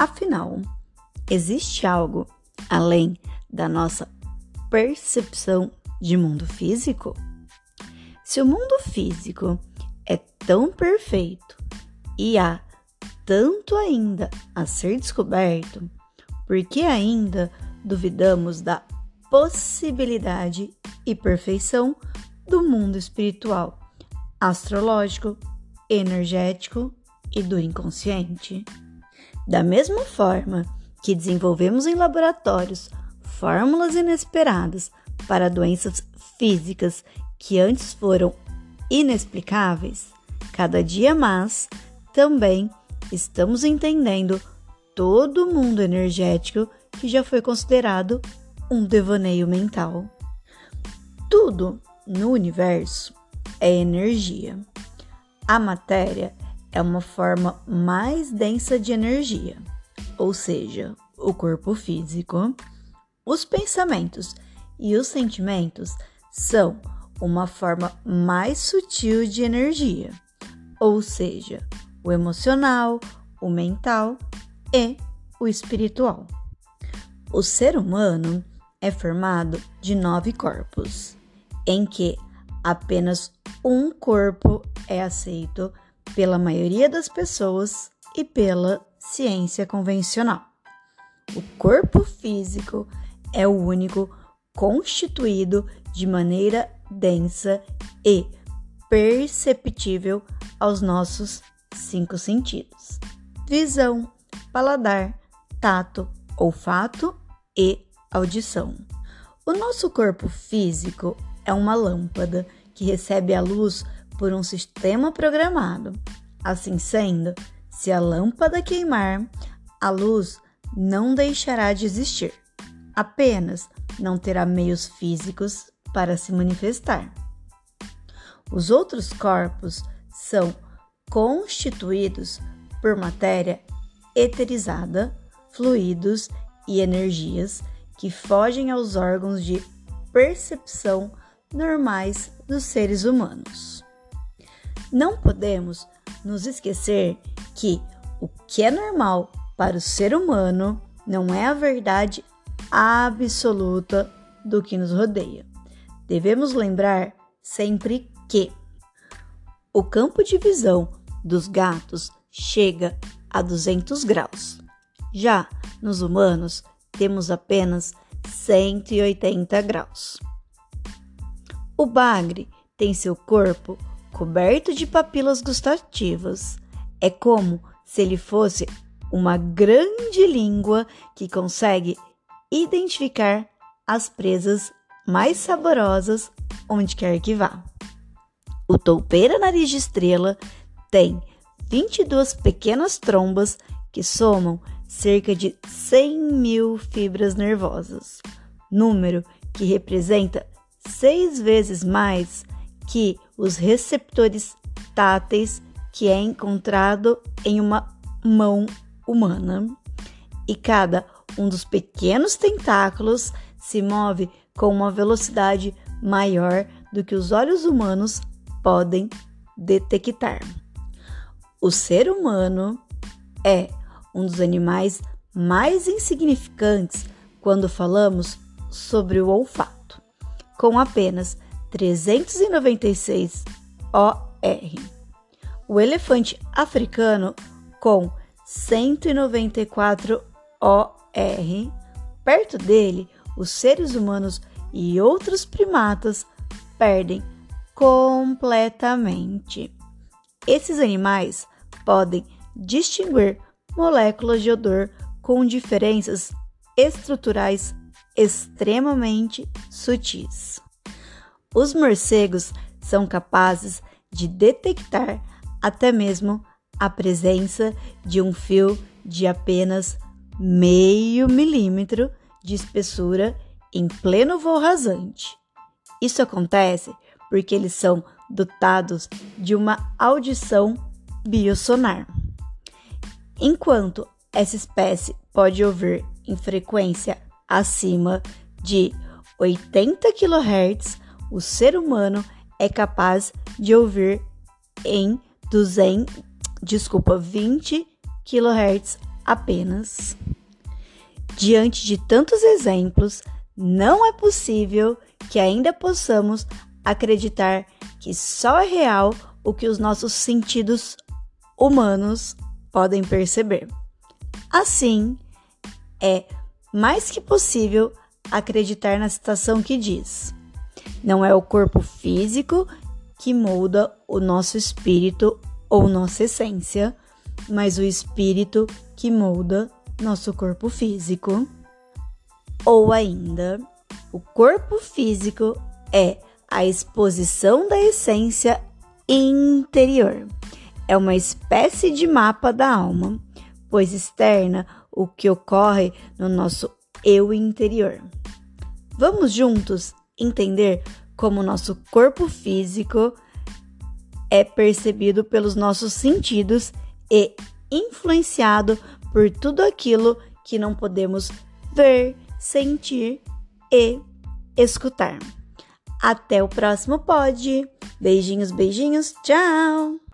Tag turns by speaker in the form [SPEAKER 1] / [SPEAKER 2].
[SPEAKER 1] Afinal, existe algo além da nossa percepção de mundo físico? Se o mundo físico é tão perfeito e há tanto ainda a ser descoberto, por que ainda duvidamos da possibilidade e perfeição do mundo espiritual, astrológico, energético e do inconsciente? Da mesma forma que desenvolvemos em laboratórios fórmulas inesperadas para doenças físicas que antes foram inexplicáveis, cada dia mais também estamos entendendo todo o mundo energético que já foi considerado um devaneio mental. Tudo no universo é energia. A matéria é uma forma mais densa de energia, ou seja, o corpo físico. Os pensamentos e os sentimentos são uma forma mais sutil de energia, ou seja, o emocional, o mental e o espiritual. O ser humano é formado de nove corpos, em que apenas um corpo é aceito pela maioria das pessoas e pela ciência convencional. O corpo físico é o único constituído de maneira densa e perceptível aos nossos cinco sentidos: visão, paladar, tato, olfato e audição. O nosso corpo físico é uma lâmpada que recebe a luz por um sistema programado. Assim sendo, se a lâmpada queimar, a luz não deixará de existir, apenas não terá meios físicos para se manifestar. Os outros corpos são constituídos por matéria eterizada, fluidos e energias que fogem aos órgãos de percepção normais dos seres humanos. Não podemos nos esquecer que o que é normal para o ser humano não é a verdade absoluta do que nos rodeia. Devemos lembrar sempre que o campo de visão dos gatos chega a 200 graus. Já nos humanos, temos apenas 180 graus. O bagre tem seu corpo coberto de papilas gustativas. É como se ele fosse uma grande língua que consegue identificar as presas mais saborosas onde quer que vá. O toupeira nariz de estrela tem 22 pequenas trombas que somam cerca de 100 mil fibras nervosas, número que representa seis vezes mais que os receptores táteis que é encontrado em uma mão humana. E cada um dos pequenos tentáculos se move com uma velocidade maior do que os olhos humanos podem detectar. O ser humano é um dos animais mais insignificantes quando falamos sobre o olfato, com apenas 396 OR. O elefante africano com 194 OR. Perto dele, os seres humanos e outros primatas perdem completamente. Esses animais podem distinguir moléculas de odor com diferenças estruturais extremamente sutis. Os morcegos são capazes de detectar até mesmo a presença de um fio de apenas meio milímetro de espessura em pleno voo rasante. Isso acontece porque eles são dotados de uma audição biosonar. Enquanto essa espécie pode ouvir em frequência acima de 80 kHz, o ser humano é capaz de ouvir em 200, desculpa, 20 kHz apenas. Diante de tantos exemplos, não é possível que ainda possamos acreditar que só é real o que os nossos sentidos humanos podem perceber. Assim, é mais que possível acreditar na citação que diz: Não é o corpo físico que molda o nosso espírito ou nossa essência, mas o espírito que molda nosso corpo físico. Ou ainda, o corpo físico é a exposição da essência interior. É uma espécie de mapa da alma, pois externa o que ocorre no nosso eu interior. Vamos juntos entender como nosso corpo físico é percebido pelos nossos sentidos e influenciado por tudo aquilo que não podemos ver, sentir e escutar. Até o próximo pod. Beijinhos, beijinhos, tchau!